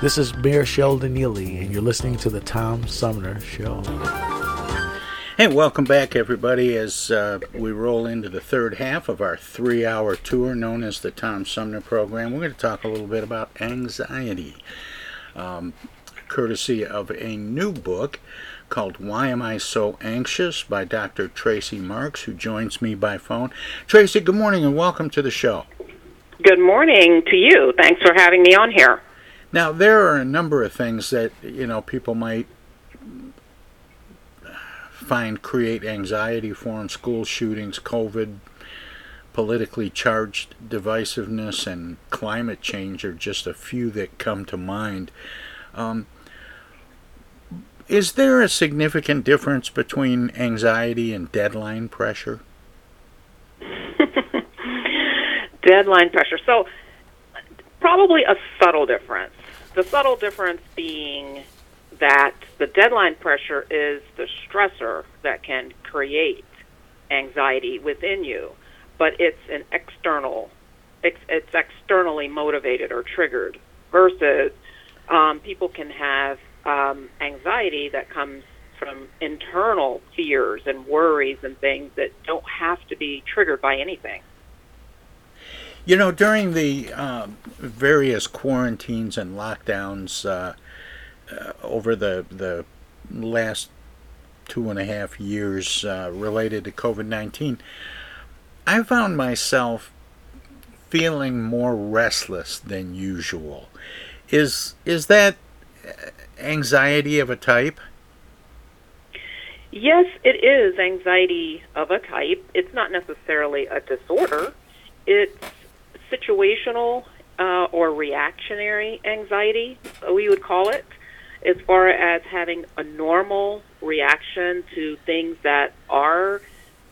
This is Mayor Sheldon Neeley, and you're listening to the Tom Sumner Show. Hey, welcome back, everybody, as uh, we roll into the third half of our three hour tour known as the Tom Sumner Program. We're going to talk a little bit about anxiety, um, courtesy of a new book called Why Am I So Anxious by Dr. Tracey Marks, who joins me by phone. Tracey, good morning and welcome to the show. Good morning to you. Thanks for having me on here. Now, there are a number of things that, you know, people might find create anxiety for them school shootings, COVID, politically charged divisiveness, and climate change are just a few that come to mind. Um, is there a significant difference between anxiety and deadline pressure? Deadline pressure. So, probably a subtle difference. The subtle difference being that the deadline pressure is the stressor that can create anxiety within you, but it's an external, it's, it's externally motivated or triggered. Versus, um, people can have um, anxiety that comes from internal fears and worries and things that don't have to be triggered by anything. You know, during the uh, various quarantines and lockdowns uh, uh, over the the last two and a half years uh, related to COVID nineteen, I found myself feeling more restless than usual. Is is that anxiety of a type? Yes, it is anxiety of a type. It's not necessarily a disorder. It's situational uh, or reactionary anxiety, we would call it, as far as having a normal reaction to things that are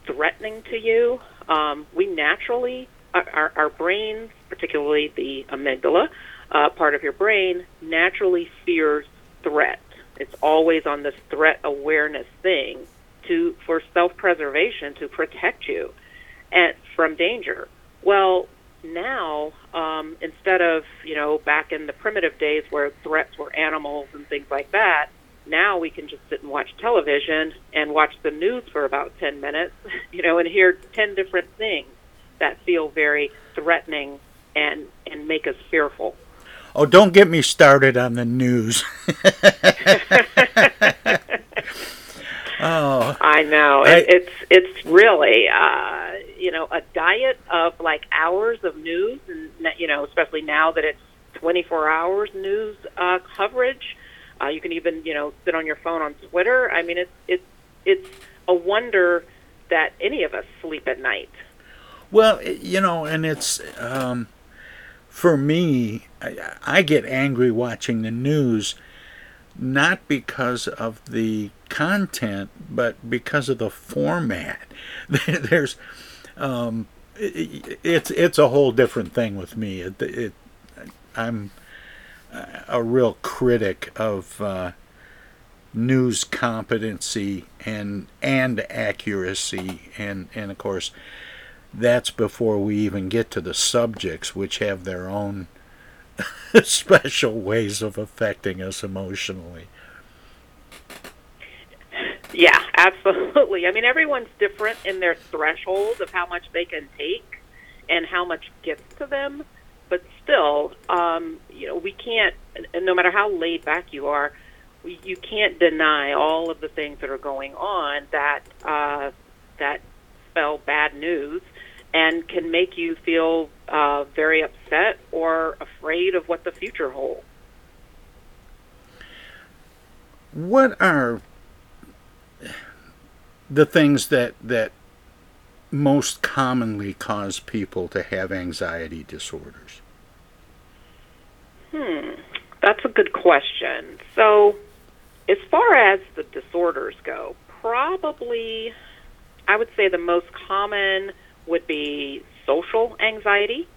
threatening to you. Um, we naturally, our, our brains, particularly the amygdala, uh, part of your brain, naturally fears threat. It's always on this threat awareness thing to for self-preservation to protect you and from danger. Well, now um, instead of you know back in the primitive days where threats were animals and things like that, now we can just sit and watch television and watch the news for about 10 minutes, you know, and hear 10 different things that feel very threatening and and make us fearful. Oh, don't get me started on the news. oh, I know. I- It, it's it's really uh, you know a diet of like hours of news, and you know especially now that it's 24 hours news uh, coverage. Uh, you can even you know sit on your phone on Twitter. I mean, it's it's it's a wonder that any of us sleep at night. Well, you know, and it's um, for me. I, I get angry watching the news, not because of the content, but because of the format. There's, um, it, it's it's a whole different thing with me. It, it I'm a real critic of uh, news competency and and accuracy, and and of course that's before we even get to the subjects, which have their own special ways of affecting us emotionally. Yeah, absolutely. I mean, everyone's different in their threshold of how much they can take and how much gets to them. But still, um, you know, we can't. No matter how laid back you are, you can't deny all of the things that are going on that uh, that spell bad news and can make you feel uh, very upset or afraid of what the future holds. What are the things that that most commonly cause people to have anxiety disorders? Hmm, that's a good question. So, as far as the disorders go, probably I would say the most common would be social anxiety.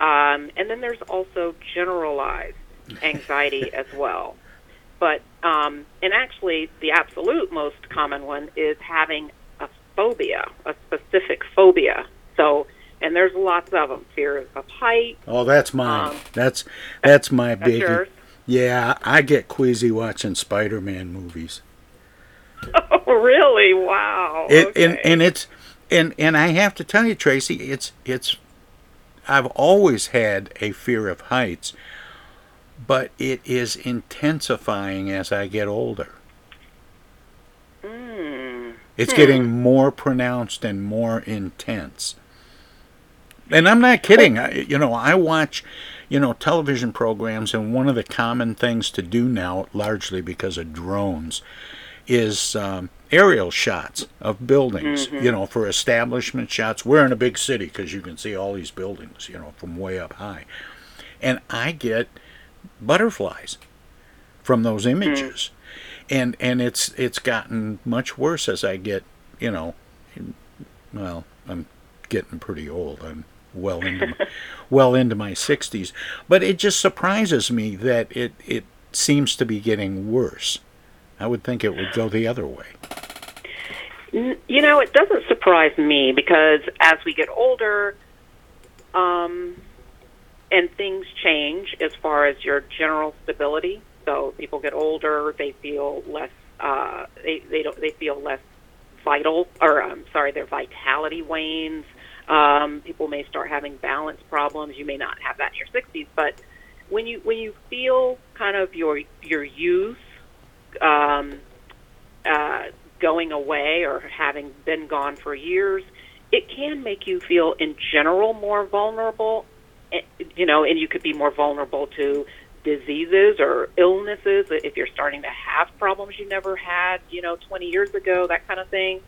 Um, and then there's also generalized anxiety as well. But, um, and actually, the absolute most common one is having a phobia, a specific phobia. So, and there's lots of them. Fear of height. Oh, that's mine. Um, that's that's my that's biggie. yours? Yeah, I get queasy watching Spider-Man movies. Oh, really? Wow. It, okay. and and it's and and I have to tell you, Tracey, it's it's I've always had a fear of heights, but it is intensifying as I get older. Mm. It's Hmm. getting more pronounced and more intense. And I'm not kidding. I, you know, I watch, you know, television programs, and one of the common things to do now, largely because of drones, is um, aerial shots of buildings. Mhm. You know, for establishment shots. We're in a big city because you can see all these buildings, you know, from way up high. And I get butterflies from those images. And and it's it's gotten much worse as I get, you know, well, I'm getting pretty old. I'm well into my, well into my 60s, but it just surprises me that it it seems to be getting worse. I would think it would go the other way. You know, it doesn't surprise me because as we get older, um, and things change as far as your general stability. So people get older, they feel less. Uh, they they don't they feel less vital, or I'm sorry, their vitality wanes. Um, people may start having balance problems. You may not have that in your 60s, but when you when you feel kind of your your youth um, uh, going away or having been gone for years, it can make you feel in general more vulnerable. Eh, You know, and you could be more vulnerable to diseases or illnesses if you're starting to have problems you never had, you know, 20 years ago, that kind of thing.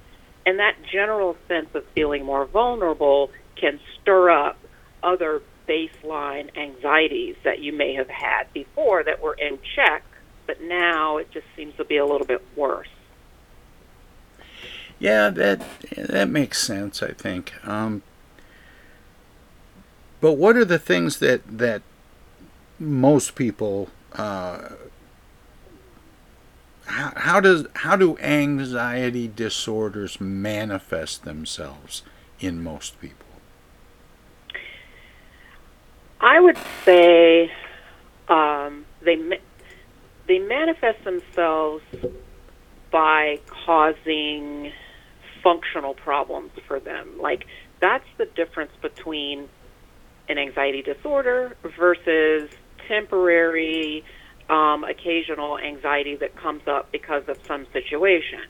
And that general sense of feeling more vulnerable can stir up other baseline anxieties that you may have had before that were in check, but now it just seems to be a little bit worse. Yeah, that that makes sense. I think. Um, but what are the things that that most people? Uh, how, how does how do anxiety disorders manifest themselves in most people? I would say um, they they manifest themselves by causing functional problems for them. Like that's the difference between an anxiety disorder versus temporary, um, occasional anxiety that comes up because of some situation.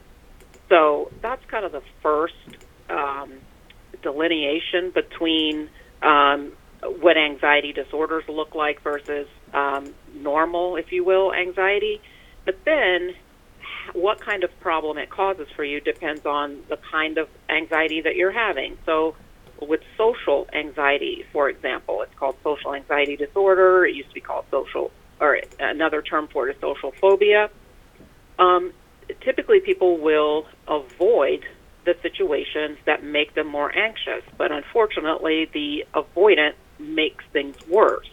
So that's kind of the first um, delineation between um, what anxiety disorders look like versus um, normal, if you will, anxiety. But then, what kind of problem it causes for you depends on the kind of anxiety that you're having. So, with social anxiety, for example, it's called social anxiety disorder. It used to be called social, or another term for it is social phobia. Um, typically, people will avoid the situations that make them more anxious, but unfortunately, the avoidance makes things worse.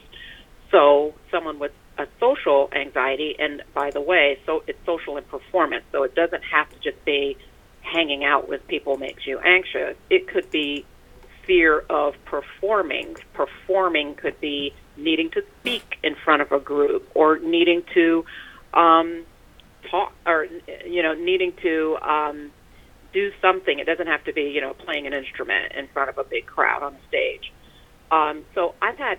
So, someone with a social anxiety, and by the way, so it's social in performance, so it doesn't have to just be hanging out with people makes you anxious. It could be fear of performing. Performing could be needing to speak in front of a group or needing to um, talk or you know needing to um, do something. It doesn't have to be you know playing an instrument in front of a big crowd on a stage. Um, so I've had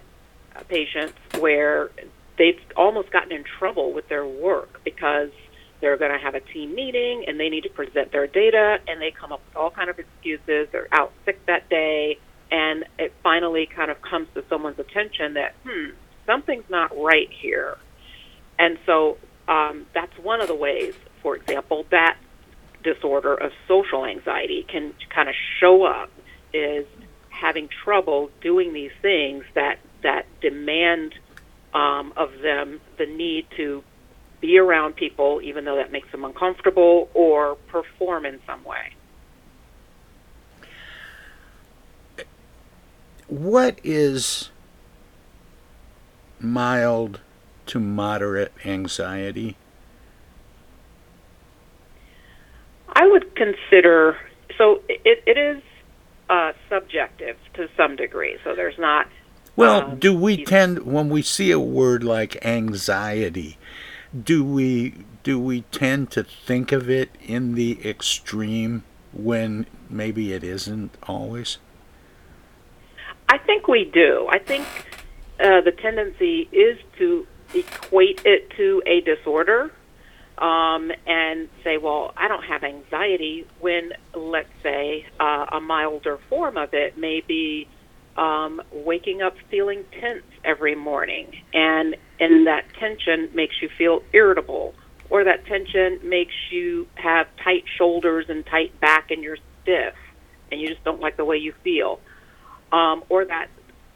patients where they've almost gotten in trouble with their work because they're going to have a team meeting and they need to present their data and they come up with all kind of excuses they're out sick that day and it finally kind of comes to someone's attention that hmm something's not right here. And so um, that's one of the ways for example that disorder of social anxiety can kind of show up is having trouble doing these things that that demand um, of them the need to be around people, even though that makes them uncomfortable, or perform in some way. What is mild to moderate anxiety? I would consider so it, it is uh, subjective to some degree. So there's not. Well, um, do we tend when we see a word like anxiety? Do we do we tend to think of it in the extreme when maybe it isn't always? I think we do. I think uh, the tendency is to equate it to a disorder um, and say, well, I don't have anxiety when, let's say, uh, a milder form of it may be um, waking up feeling tense every morning, and and that tension makes you feel irritable, or that tension makes you have tight shoulders and tight back, and you're stiff, and you just don't like the way you feel, um, or that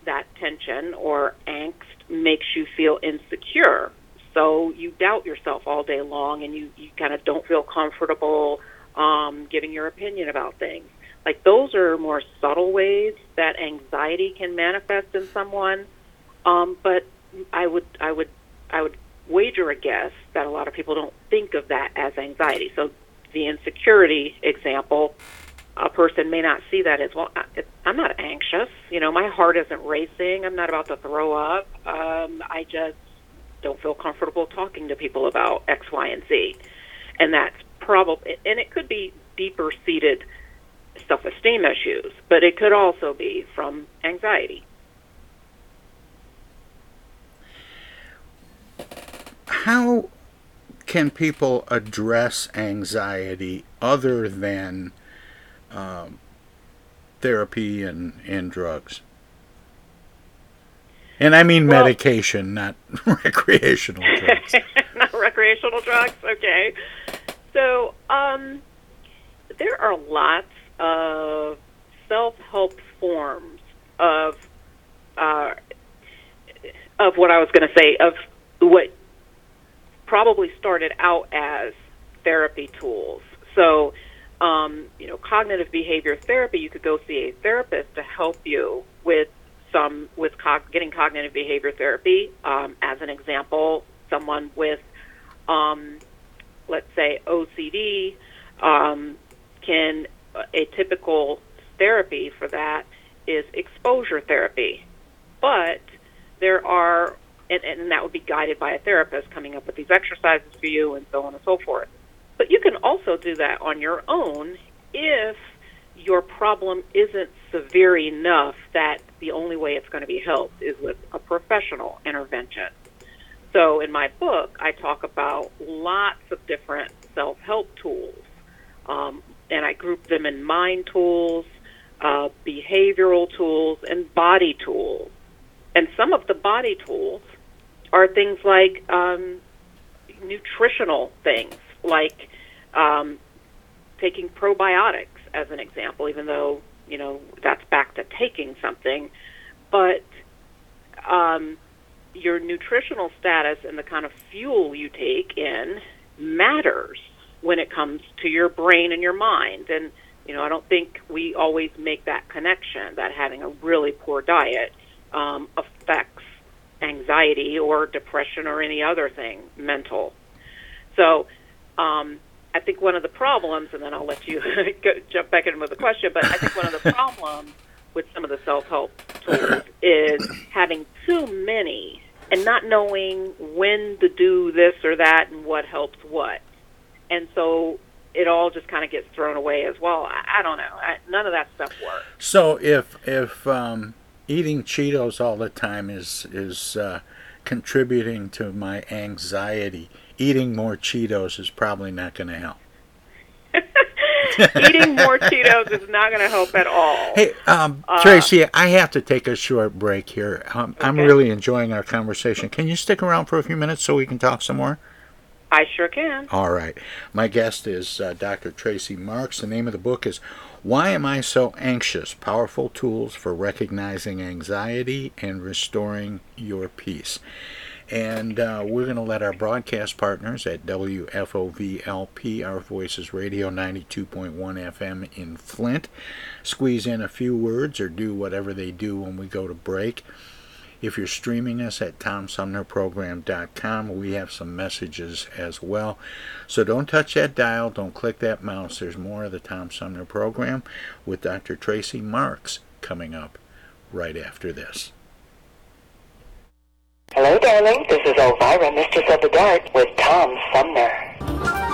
that tension or angst makes you feel insecure. So you doubt yourself all day long and you, you kind of don't feel comfortable um, giving your opinion about things. Like those are more subtle ways that anxiety can manifest in someone. Um, but I would I would I would wager a guess that a lot of people don't think of that as anxiety. So the insecurity example, a person may not see that as well. I'm not anxious. You know, my heart isn't racing. I'm not about to throw up. Um, I just don't feel comfortable talking to people about X, Y, and Z. And that's probably, and it could be deeper seated self esteem issues, but it could also be from anxiety. How can people address anxiety other than um, therapy and, and drugs? And I mean well, medication, not recreational drugs. not recreational drugs. Okay. So um, there are lots of self-help forms of uh, of what I was going to say of what probably started out as therapy tools. So, um, you know, cognitive behavior therapy, you could go see a therapist to help you with some with getting cognitive behavior therapy. Um, as an example, someone with, um, let's say, OCD um, can a typical therapy for that is exposure therapy, but there are and, and that would be guided by a therapist coming up with these exercises for you and so on and so forth. But you can also do that on your own if your problem isn't severe enough that the only way it's going to be helped is with a professional intervention. So in my book, I talk about lots of different self help tools, um, and I group them in mind tools, uh, behavioral tools, and body tools. And some of the body tools are things like um, nutritional things, like um, taking probiotics as an example, even though you know that's back to taking something, but um, your nutritional status and the kind of fuel you take in matters when it comes to your brain and your mind. And you know, I don't think we always make that connection that having a really poor diet um, affects anxiety or depression or any other thing mental. So um, I think one of the problems, and then I'll let you go, jump back in with the question, but I think one of the problems with some of the self help tools is having too many and not knowing when to do this or that and what helps what. And so it all just kind of gets thrown away as well. I, I don't know. I, none of that stuff works. So if if um, eating Cheetos all the time is is uh, contributing to my anxiety. Eating more Cheetos is probably not going to help. Eating more Cheetos is not going to help at all. Hey, um, Uh, Tracey, I have to take a short break here. Um, I'm really enjoying our conversation. Can you stick around for a few minutes so we can talk some more? I sure can. All right. My guest is uh, Dr. Tracey Marks. The name of the book is Why Am I So Anxious? Powerful Tools for Recognizing Anxiety and Restoring Your Peace. And uh, we're going to let our broadcast partners at WFOVLP, Our Voices Radio 92.1 FM in Flint, squeeze in a few words or do whatever they do when we go to break. If you're streaming us at TomSumnerProgram.com, we have some messages as well. So don't touch that dial, don't click that mouse. There's more of the Tom Sumner Program with Dr. Tracey Marks coming up right after this. Hello, darling. This is Elvira, Mistress of the Dark, with Tom Sumner.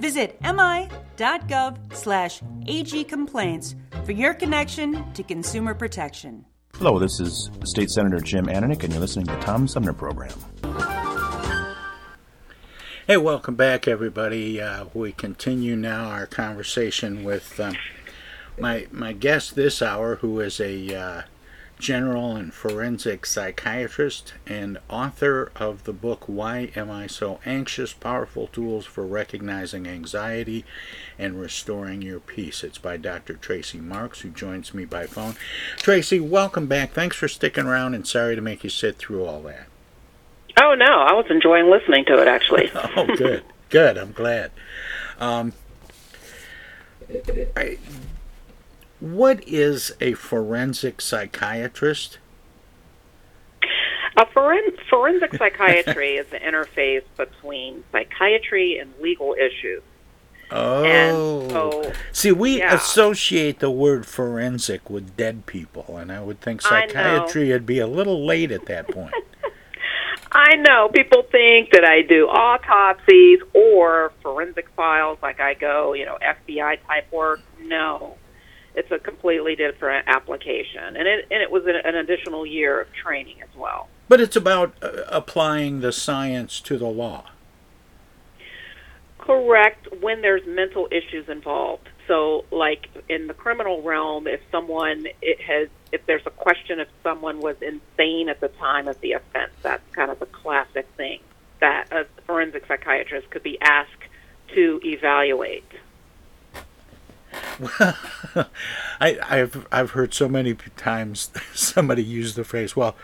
Visit mi.gov slash agcomplaints for your connection to consumer protection. Hello, this is State Senator Jim Ananich, and you're listening to the Tom Sumner Program. Hey, welcome back, everybody. Uh, we continue now our conversation with um, my my guest this hour, who is a uh, general and forensic psychiatrist and author of the book Why Am I So Anxious? Powerful Tools for Recognizing Anxiety and Restoring Your Peace. It's by Dr. Tracey Marks, who joins me by phone. Tracey, welcome back. Thanks for sticking around, and sorry to make you sit through all that. Oh no, I was enjoying listening to it actually. oh, good, good. I'm glad. Um, I, what is a forensic psychiatrist? A foren- forensic psychiatry is the interface between psychiatry and legal issues. Oh, so, see, we yeah. associate the word forensic with dead people, and I would think psychiatry would be a little late at that point. I know people think that I do autopsies or forensic files, like I go, you know, FBI type work. No, it's a completely different application, and it and it was an, additional year of training as well. But it's about uh, applying the science to the law. Correct when there's mental issues involved. So, like in the criminal realm, if someone it has, if there's a question if someone was insane at the time of the offense, that's kind of a classic thing that a forensic psychiatrist could be asked to evaluate. I, I've I've heard so many times somebody use the phrase, "Well,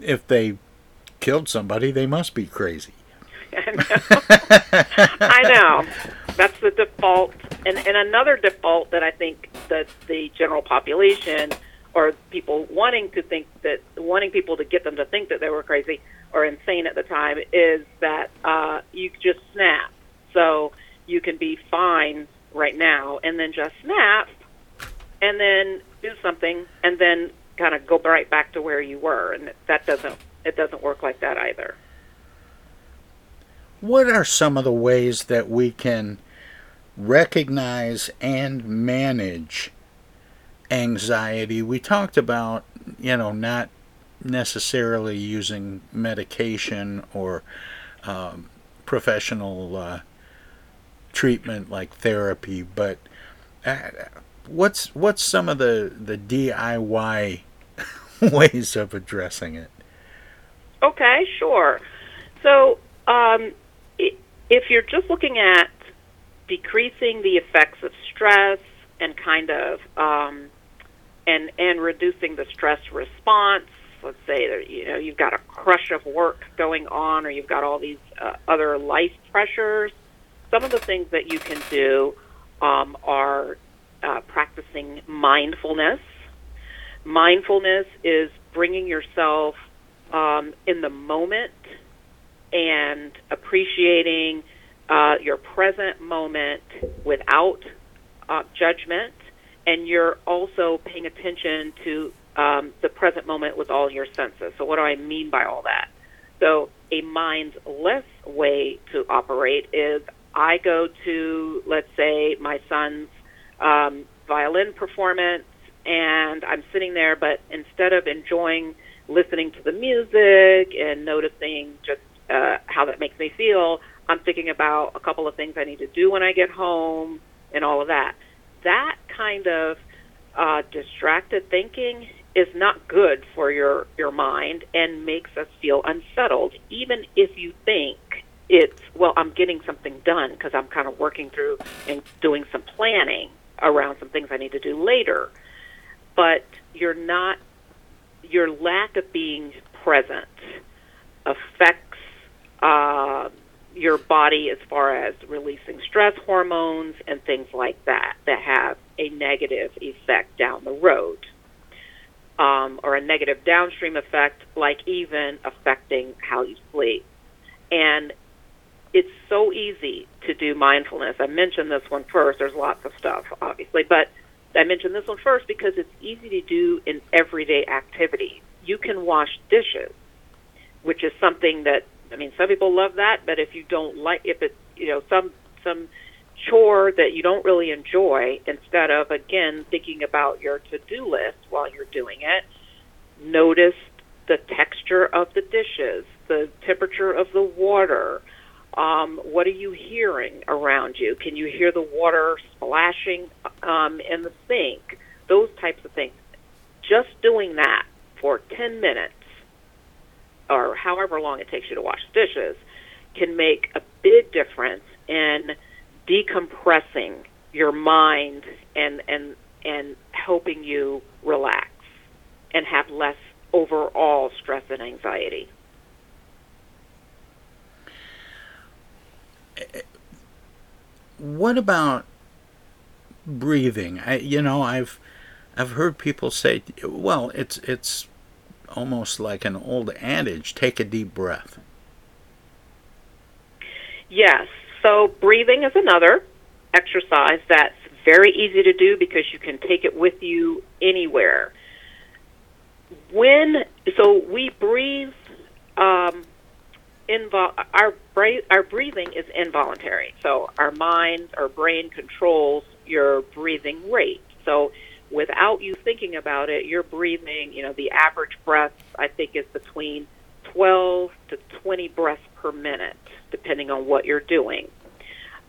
if they killed somebody, they must be crazy." I know. That's the default. And, and another default that I think that the general population or people wanting to think that, wanting people to get them to think that they were crazy or insane at the time is that uh, you just snap. So you can be fine right now and then just snap and then do something and then kind of go right back to where you were. And that doesn't, it doesn't work like that either. What are some of the ways that we can recognize and manage anxiety? We talked about, you know, not necessarily using medication or um, professional uh, treatment like therapy, but uh, what's what's some of the the DIY ways of addressing it? Okay, sure. So, um, if you're just looking at decreasing the effects of stress and kind of um, and and reducing the stress response, let's say that you know you've got a crush of work going on, or you've got all these uh, other life pressures. Some of the things that you can do um, are uh, practicing mindfulness. Mindfulness is bringing yourself um, in the moment and appreciating uh, your present moment without uh, judgment, and you're also paying attention to um, the present moment with all your senses. So, what do I mean by all that? So, a mindless way to operate is I go to, let's say, my son's um, violin performance, and I'm sitting there, but instead of enjoying listening to the music and noticing just uh, how that makes me feel, I'm thinking about a couple of things I need to do when I get home and all of that. That kind of uh, distracted thinking is not good for your your mind and makes us feel unsettled, even if you think it's well, I'm getting something done because I'm kind of working through and doing some planning around some things I need to do later. But you're not your lack of being present affects uh, your body as far as releasing stress hormones and things like that that have a negative effect down the road. Um, or a negative downstream effect, like even affecting how you sleep. And it's so easy to do mindfulness. I mentioned this one first. There's lots of stuff, obviously, but I mentioned this one first because it's easy to do in everyday activity. You can wash dishes, which is something that I mean, some people love that, but if you don't like, if it, you know, some some chore that you don't really enjoy instead of again thinking about your to-do list while you're doing it notice the texture of the dishes the temperature of the water um, what are you hearing around you? Can you hear the water splashing um, in the sink? Those types of things. Just doing that for 10 minutes or however long it takes you to wash dishes can make a big difference in decompressing your mind and and and helping you relax and have less overall stress and anxiety. What about breathing? I, you know, I've I've heard people say, well, it's it's almost like an old adage, take a deep breath. Yes. So breathing is another exercise that's very easy to do because you can take it with you anywhere. When so we breathe um, invol- our bra- our breathing is involuntary. So our mind, our brain controls your breathing rate. So without you thinking about it, you're breathing, you know, the average breath I think is between 12 to 20 breaths per minute depending on what you're doing.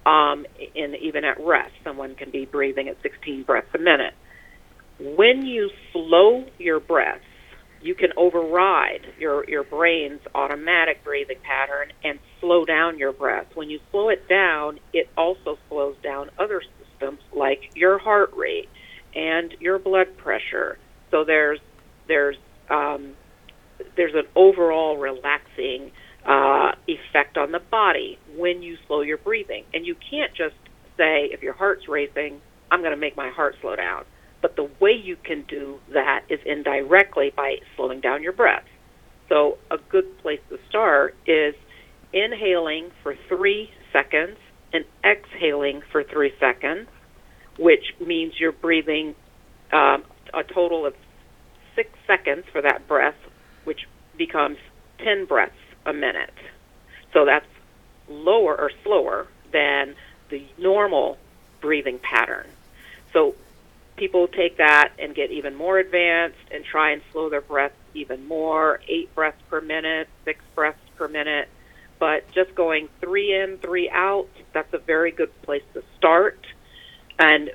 Um, and even at rest, someone can be breathing at 16 breaths a minute. When you slow your breaths, you can override your, your brain's automatic breathing pattern and slow down your breath. When you slow it down, it also slows down other systems like your heart rate and your blood pressure. So there's there's um, there's an overall relaxing uh, effect on the body when you slow your breathing. And you can't just say, if your heart's racing, I'm going to make my heart slow down. But the way you can do that is indirectly by slowing down your breath. So, a good place to start is inhaling for three seconds and exhaling for three seconds, which means you're breathing um, a total of six seconds for that breath, which becomes 10 breaths a minute. So that's lower or slower than the normal breathing pattern. So people take that and get even more advanced and try and slow their breath even more, eight breaths per minute, six breaths per minute. But just going three in, three out, that's a very good place to start. And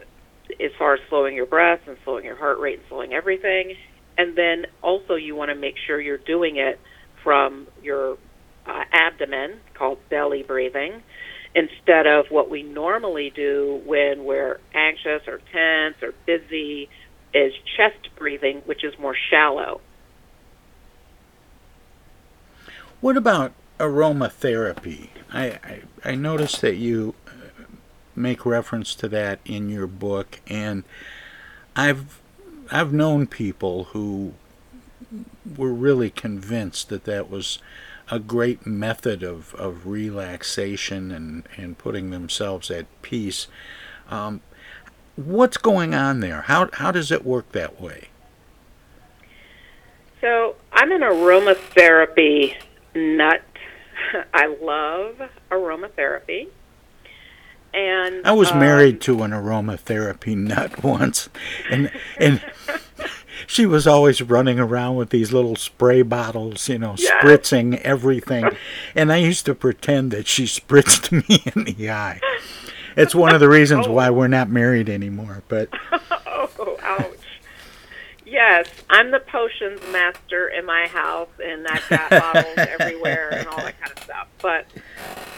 as far as slowing your breath and slowing your heart rate and slowing everything. And then also you want to make sure you're doing it from your uh, abdomen, called belly breathing, instead of what we normally do when we're anxious or tense or busy, is chest breathing, which is more shallow. What about aromatherapy? I, I, I noticed that you uh, make reference to that in your book, and I've I've known people who were really convinced that that was a great method of, of relaxation and, and putting themselves at peace. Um, what's going on there? How, how does it work that way? So I'm an aromatherapy nut. I love aromatherapy. And I was um, married to an aromatherapy nut once, and and she was always running around with these little spray bottles, you know, spritzing everything. And I used to pretend that she spritzed me in the eye. It's one of the reasons why we're not married anymore. But oh, ouch. Yes, I'm the potions master in my house, and I've got bottles everywhere and all that kind of stuff. But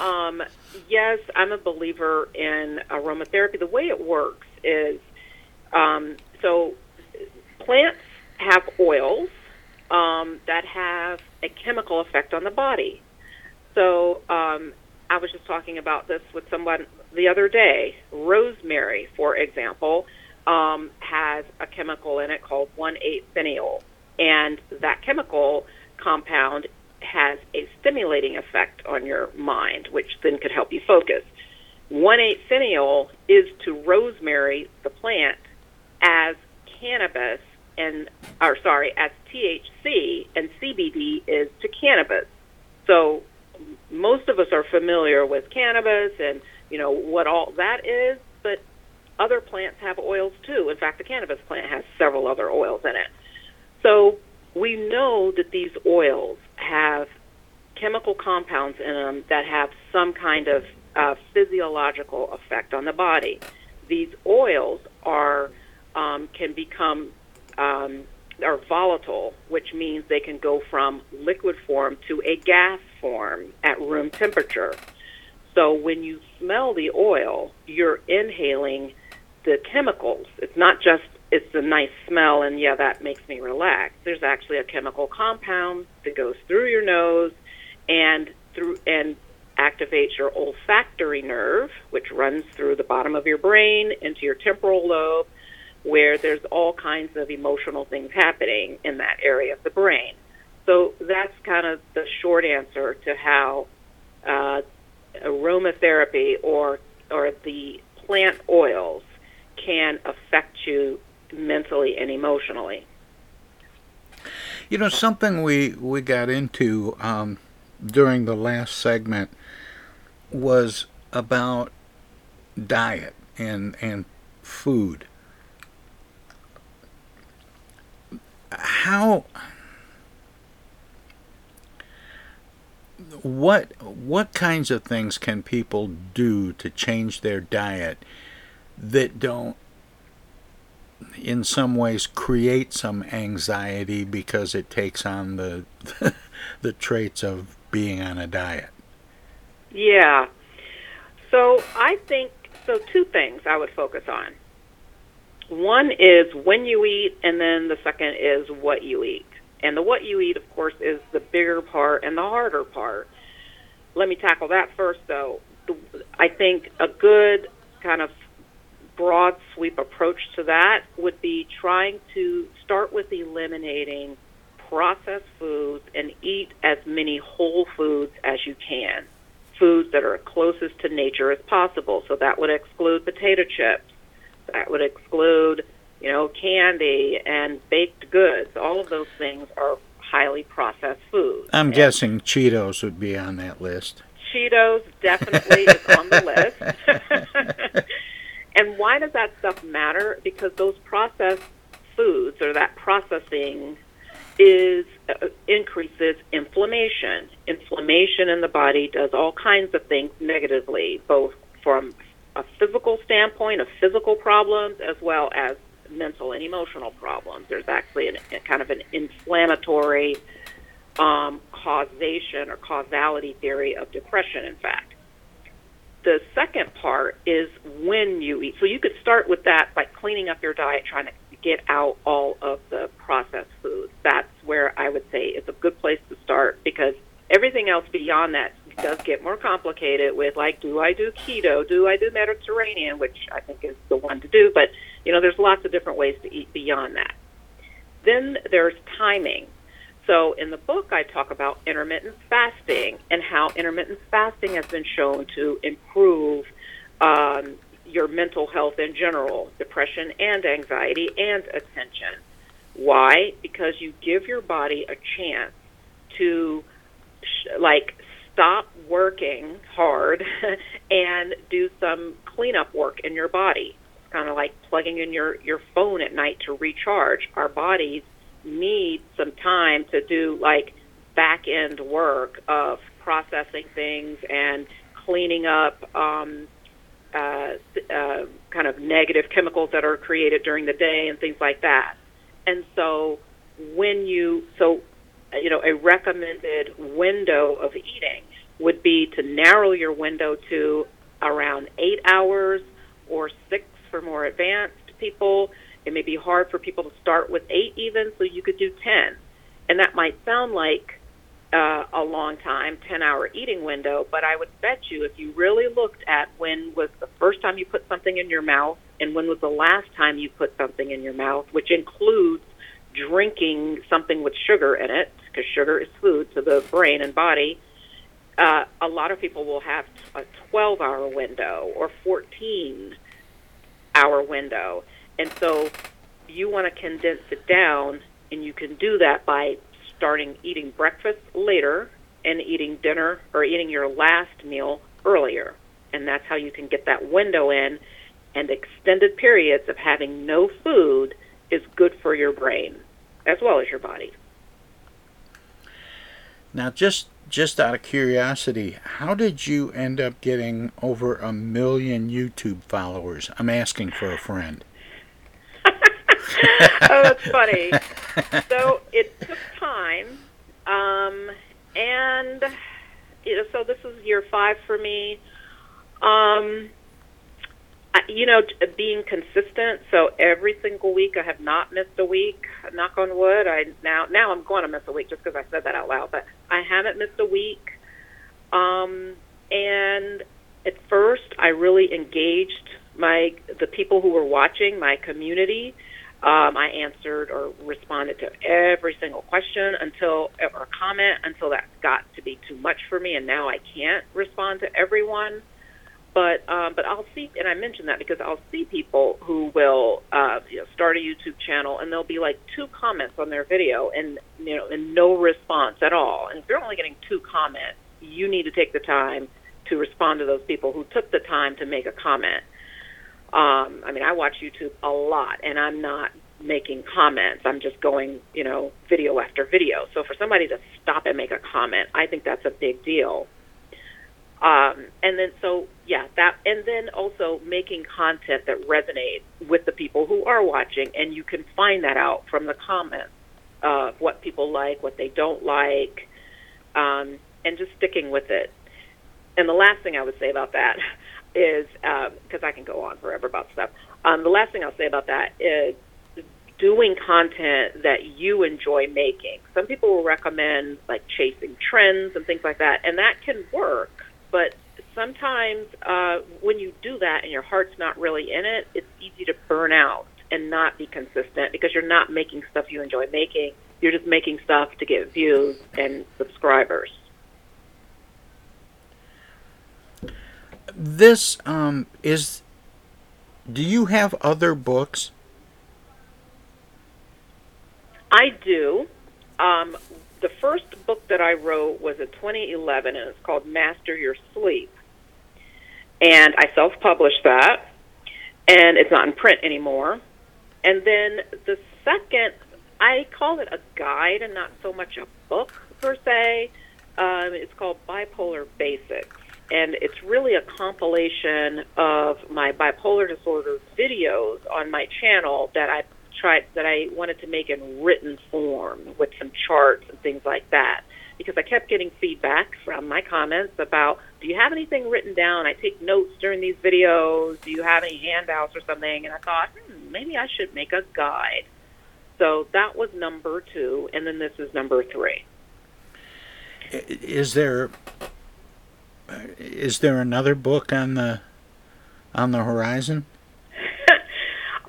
um, yes, I'm a believer in aromatherapy. The way it works is um, so plants have oils um, that have a chemical effect on the body. So um, I was just talking about this with someone the other day. Rosemary, for example, um, has a chemical in it called 1,8-cineole, and that chemical compound has a stimulating effect on your mind, which then could help you focus. 1,8-cineole is to rosemary, the plant, as cannabis and or sorry, as THC and CBD is to cannabis. So most of us are familiar with cannabis and you know, what all that is, but other plants have oils too. In fact, the cannabis plant has several other oils in it. So we know that these oils have chemical compounds in them that have some kind of uh, physiological effect on the body. These oils are um, can become um, are volatile, which means they can go from liquid form to a gas form at room temperature. So when you smell the oil, you're inhaling the chemicals. It's not just it's a nice smell and yeah, that makes me relax. There's actually a chemical compound that goes through your nose and through and activates your olfactory nerve, which runs through the bottom of your brain into your temporal lobe, where there's all kinds of emotional things happening in that area of the brain. So that's kind of the short answer to how uh, aromatherapy or or the plant oils can affect you mentally and emotionally. You know, something we we got into um, during the last segment was about diet and and food. How what what kinds of things can people do to change their diet that don't in some ways create some anxiety because it takes on the the traits of being on a diet. Yeah. So I think so two things I would focus on. One is when you eat and then the second is what you eat. And the what you eat of course is the bigger part and the harder part. Let me tackle that first though. I think a good kind of broad sweep approach to that would be trying to start with eliminating processed foods and eat as many whole foods as you can. Foods that are closest to nature as possible. So that would exclude potato chips. That would exclude, you know, candy and baked goods. All of those things are highly processed foods. I'm and guessing Cheetos would be on that list. Cheetos definitely is on the list. And why does that stuff matter? Because those processed foods or that processing is uh, increases inflammation. Inflammation in the body does all kinds of things negatively, both from a physical standpoint of physical problems as well as mental and emotional problems. There's actually an, a kind of an inflammatory um, causation or causality theory of depression, in fact the second part is when you eat. So you could start with that by cleaning up your diet, trying to get out all of the processed foods. That's where I would say it's a good place to start because everything else beyond that does get more complicated with like do I do keto, do I do Mediterranean, which I think is the one to do, but you know there's lots of different ways to eat beyond that. Then there's timing. So in the book, I talk about intermittent fasting and how intermittent fasting has been shown to improve um, your mental health in general, depression and anxiety and attention. Why? Because you give your body a chance to, like, stop working hard and do some cleanup work in your body. It's kind of like plugging in your, your phone at night to recharge. Our bodies need some time to do like back end work of processing things and cleaning up um, uh, uh, kind of negative chemicals that are created during the day and things like that. And so when you so you know a recommended window of eating would be to narrow your window to around eight hours or six for more advanced people it may be hard for people to start with eight even, so you could do 10. And that might sound like uh, a long time, 10 hour eating window, but I would bet you if you really looked at when was the first time you put something in your mouth and when was the last time you put something in your mouth, which includes drinking something with sugar in it, because sugar is food to the brain and body, uh, a lot of people will have a 12 hour window or 14 hour window. And so you want to condense it down, and you can do that by starting eating breakfast later and eating dinner or eating your last meal earlier. and that's how you can get that window in. And extended periods of having no food is good for your brain as well as your body. Now, just just out of curiosity, how did you end up getting over a million YouTube followers? I'm asking for a friend. oh, that's funny. so it took time, um, and you know, so this is year five for me. Um, you know, being consistent. So every single week, I have not missed a week. Knock on wood. I now now I'm going to miss a week just because I said that out loud, but I haven't missed a week. Um, and at first, I really engaged my the people who were watching my community. Um, I answered or responded to every single question until or comment until that got to be too much for me, and now I can't respond to everyone. But um, but I'll see, and I mention that because I'll see people who will uh, you know, start a YouTube channel, and there'll be like two comments on their video, and you know, and no response at all. And if you're only getting two comments, you need to take the time to respond to those people who took the time to make a comment. Um, I mean, I watch YouTube a lot, and I'm not making comments. I'm just going, you know, video after video. So for somebody to stop and make a comment, I think that's a big deal. Um, and then so yeah, that and then also making content that resonates with the people who are watching, and you can find that out from the comments of what people like, what they don't like, um, and just sticking with it. And the last thing I would say about that is because I can go on forever about stuff. Um, the last thing I'll say about that is doing content that you enjoy making. Some people will recommend like chasing trends and things like that, and that can work. But sometimes uh, when you do that and your heart's not really in it, it's easy to burn out and not be consistent because you're not making stuff you enjoy making. You're just making stuff to get views and subscribers. This um, is. Do you have other books? I do. Um, the first book that I wrote was in 2011, and it's called Master Your Sleep. And I self published that, and it's not in print anymore. And then the second, I call it a guide and not so much a book per se. Um, it's called Bipolar Basics. And it's really a compilation of my bipolar disorder videos on my channel that I tried that I wanted to make in written form with some charts and things like that. Because I kept getting feedback from my comments about, do you have anything written down? I take notes during these videos. Do you have any handouts or something? And I thought, hmm, maybe I should make a guide. So that was number two, and then this is number three. Is there is there another book on the on the horizon?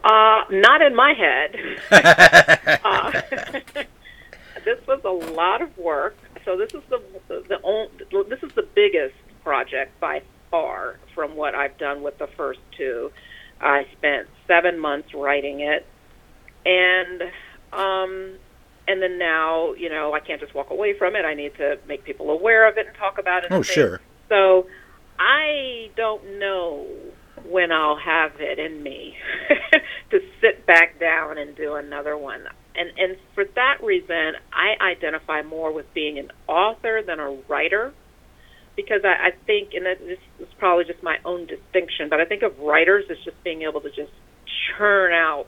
Uh, not in my head. uh, this was a lot of work. So this is the the only, this is the biggest project by far from what I've done with the first two. I spent seven months writing it, and um, and then now you know I can't just walk away from it. I need to make people aware of it and talk about it. Oh, sure. So I don't know when I'll have it in me to sit back down and do another one. And and for that reason, I identify more with being an author than a writer because I, I think, and this is probably just my own distinction, but I think of writers as just being able to just churn out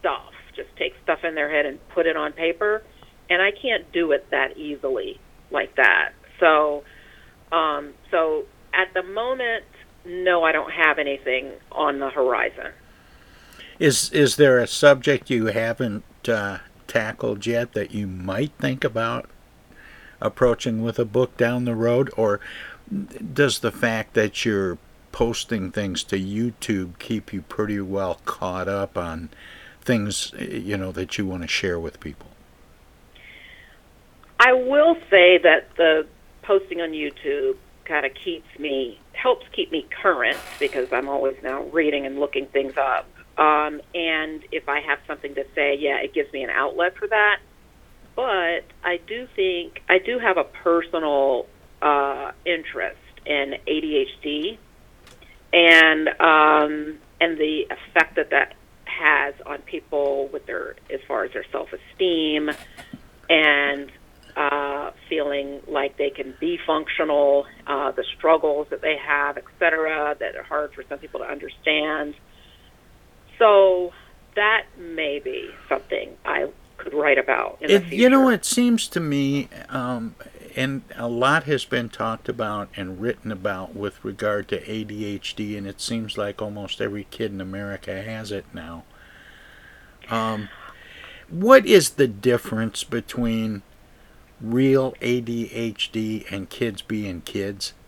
stuff, just take stuff in their head and put it on paper, and I can't do it that easily like that. So, um, so at the moment, no, I don't have anything on the horizon. Is is there a subject you haven't uh, tackled yet that you might think about approaching with a book down the road, or does the fact that you're posting things to YouTube keep you pretty well caught up on things you know that you want to share with people? I will say that the posting on YouTube kind of keeps me helps keep me current because I'm always now reading and looking things up. Um, and if I have something to say, yeah, it gives me an outlet for that. But I do think I do have a personal uh, interest in ADHD and um, and the effect that that has on people with their as far as their self esteem and uh, feeling like they can be functional, uh, the struggles that they have, et cetera, that are hard for some people to understand. So that may be something I could write about in It, the future. you know, it seems to me, um, and a lot has been talked about and written about with regard to ADHD, and it seems like almost every kid in America has it now. Um, what is the difference between real ADHD and kids being kids?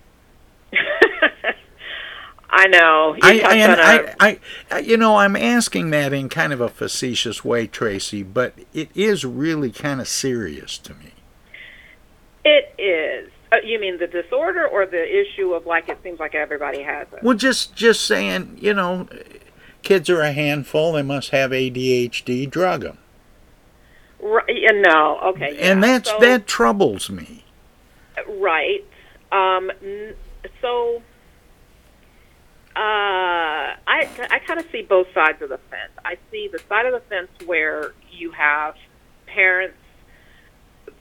I know. You I, I, and on a- I, I, I, you know, I'm asking that in kind of a facetious way, Tracey, but it is really kind of serious to me. It is. Uh, you mean the disorder or the issue of like it seems like everybody has it? Well, just just saying, you know, kids are a handful. They must have ADHD. Drug them, Right, yeah, no, okay. and yeah. that's So- that troubles me. Right. Um, so uh, I I kind of see both sides of the fence. I see the side of the fence where you have parents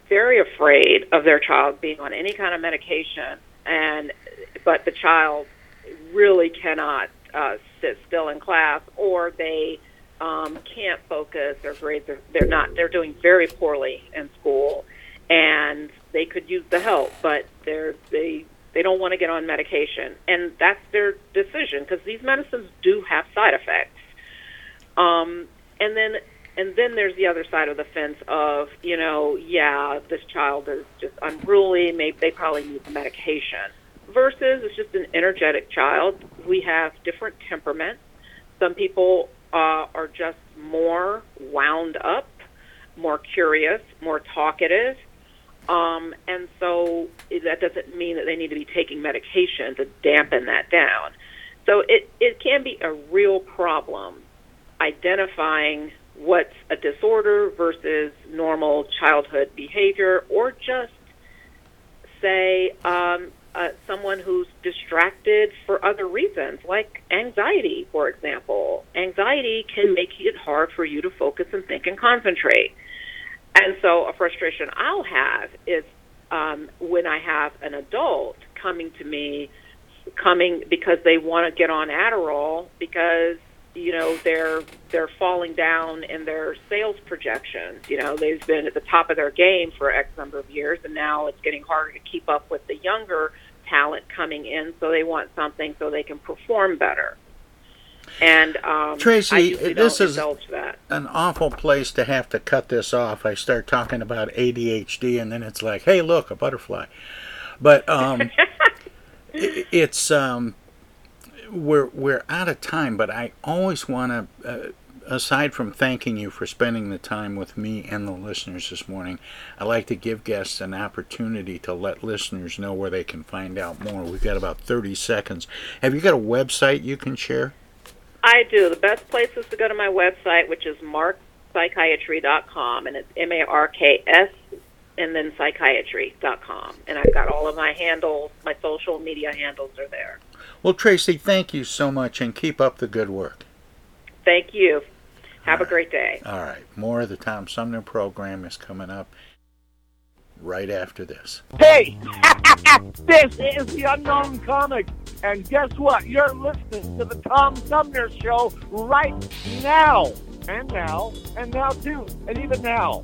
very afraid of their child being on any kind of medication, and but the child really cannot uh, sit still in class, or they um, can't focus. Their grades are they're not they're doing very poorly in school, and they could use the help, but they're they they don't want to get on medication, and that's their decision because these medicines do have side effects. Um, and then and then there's the other side of the fence of you know yeah this child is just unruly maybe they probably need the medication versus it's just an energetic child we have different temperaments some people uh, are just more wound up more curious more talkative. Um, and so that doesn't mean that they need to be taking medication to dampen that down. So it, it can be a real problem identifying what's a disorder versus normal childhood behavior, or just say um, uh, someone who's distracted for other reasons, like anxiety, for example. Anxiety can make it hard for you to focus and think and concentrate. And so, a frustration I'll have is um, when I have an adult coming to me, coming because they want to get on Adderall because you know they're they're falling down in their sales projections. You know they've been at the top of their game for X number of years, and now it's getting harder to keep up with the younger talent coming in. So they want something so they can perform better. And um, Tracey, this is an awful place to have to cut this off. I start talking about ADHD, and then it's like, hey, look, a butterfly. But um, it's um, we're we're out of time. But I always want to, uh, aside from thanking you for spending the time with me and the listeners this morning, I'd like to give guests an opportunity to let listeners know where they can find out more. We've got about thirty seconds. Have you got a website you can share? I do. The best place is to go to my website, which is markspsychiatry.com, and it's M A R K S and then psychiatry.com. And I've got all of my handles, my social media handles are there. Well, Tracey, thank you so much, and keep up the good work. Thank you. Have a great day. All right, more of the Tom Sumner program is coming up right after this. Hey, this is the Unknown Comic, and guess what? You're listening to the Tom Sumner Show right now, and now, and now too, and even now.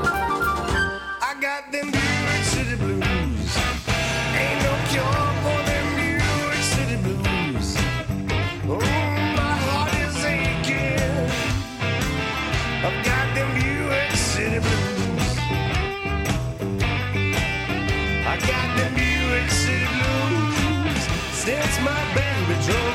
I got them Buick City blues. Ain't no cure for the blue city blues no matter how you sing I got them Buick City blues. Oh, my heart is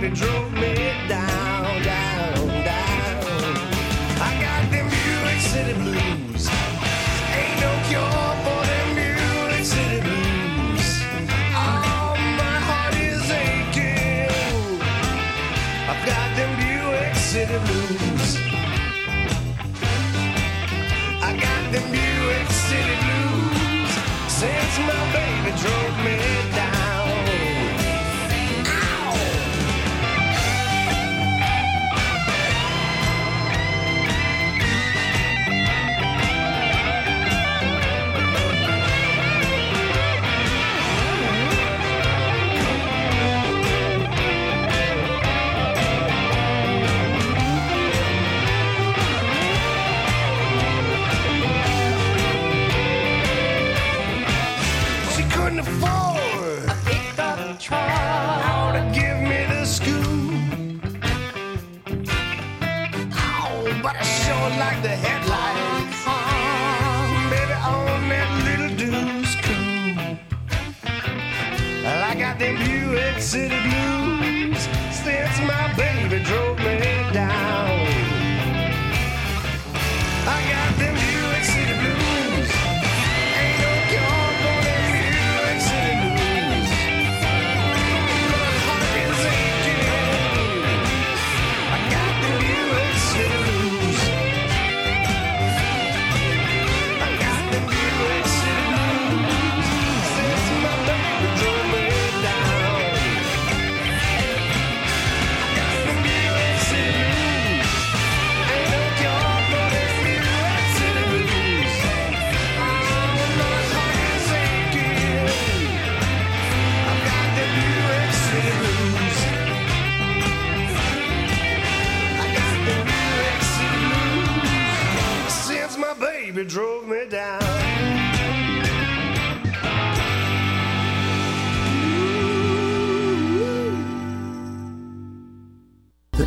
baby drove me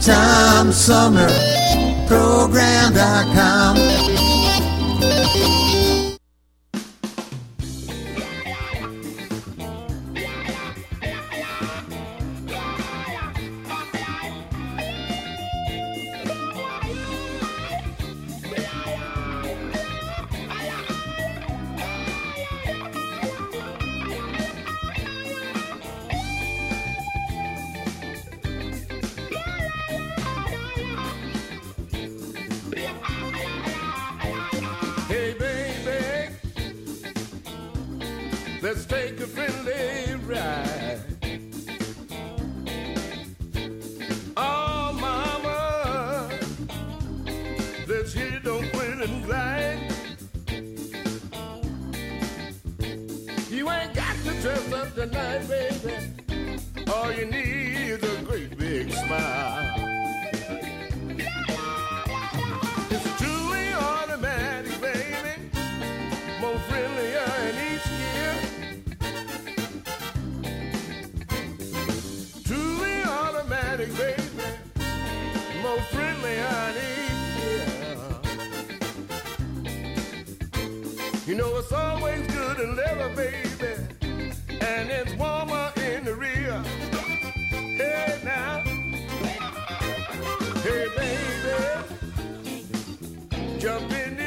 The Tom Sumner Program.com. Jump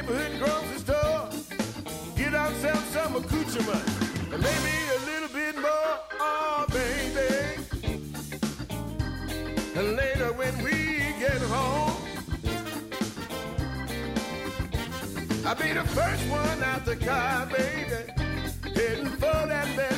neighborhood grocery store, get ourselves some accoutrement, and maybe a little bit more, oh baby. And later when we get home, I'll be the first one out the car, baby, heading for that bedroom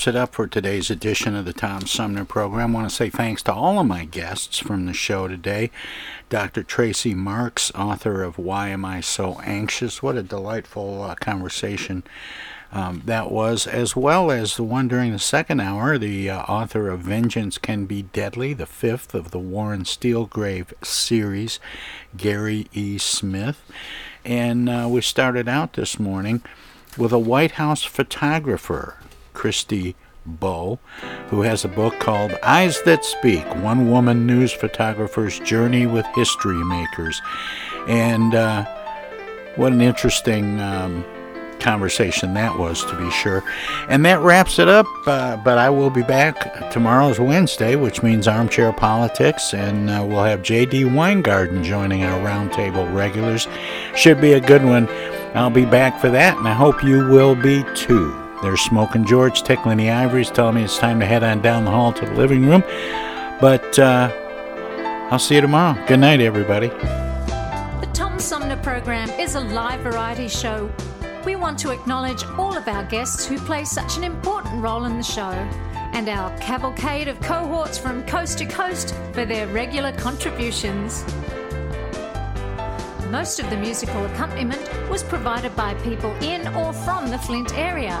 wraps it up for today's edition of the Tom Sumner program. I want to say thanks to all of my guests from the show today. Dr. Tracey Marks, author of Why Am I So Anxious? What a delightful uh, conversation um, that was, as well as the one during the second hour, the uh, author of Vengeance Can Be Deadly, the fifth of the Warren Steelgrave series, Gary E. Smith. And uh, we started out this morning with a White House photographer, Christy Bow, who has a book called Eyes That Speak One Woman News Photographer's Journey with History Makers. And uh, what an interesting um, conversation that was, to be sure. And that wraps it up. Uh, but I will be back. Tomorrow's Wednesday, which means armchair politics, and uh, we'll have J.D. Weingarten joining our roundtable regulars. Should be a good one. I'll be back for that, and I hope you will be too. There's Smoking George tickling the ivories, telling me it's time to head on down the hall to the living room. But uh, I'll see you tomorrow. Good night, everybody. The Tom Sumner program is a live variety show. We want to acknowledge all of our guests who play such an important role in the show and our cavalcade of cohorts from coast to coast for their regular contributions. Most of the musical accompaniment was provided by people in or from the Flint area.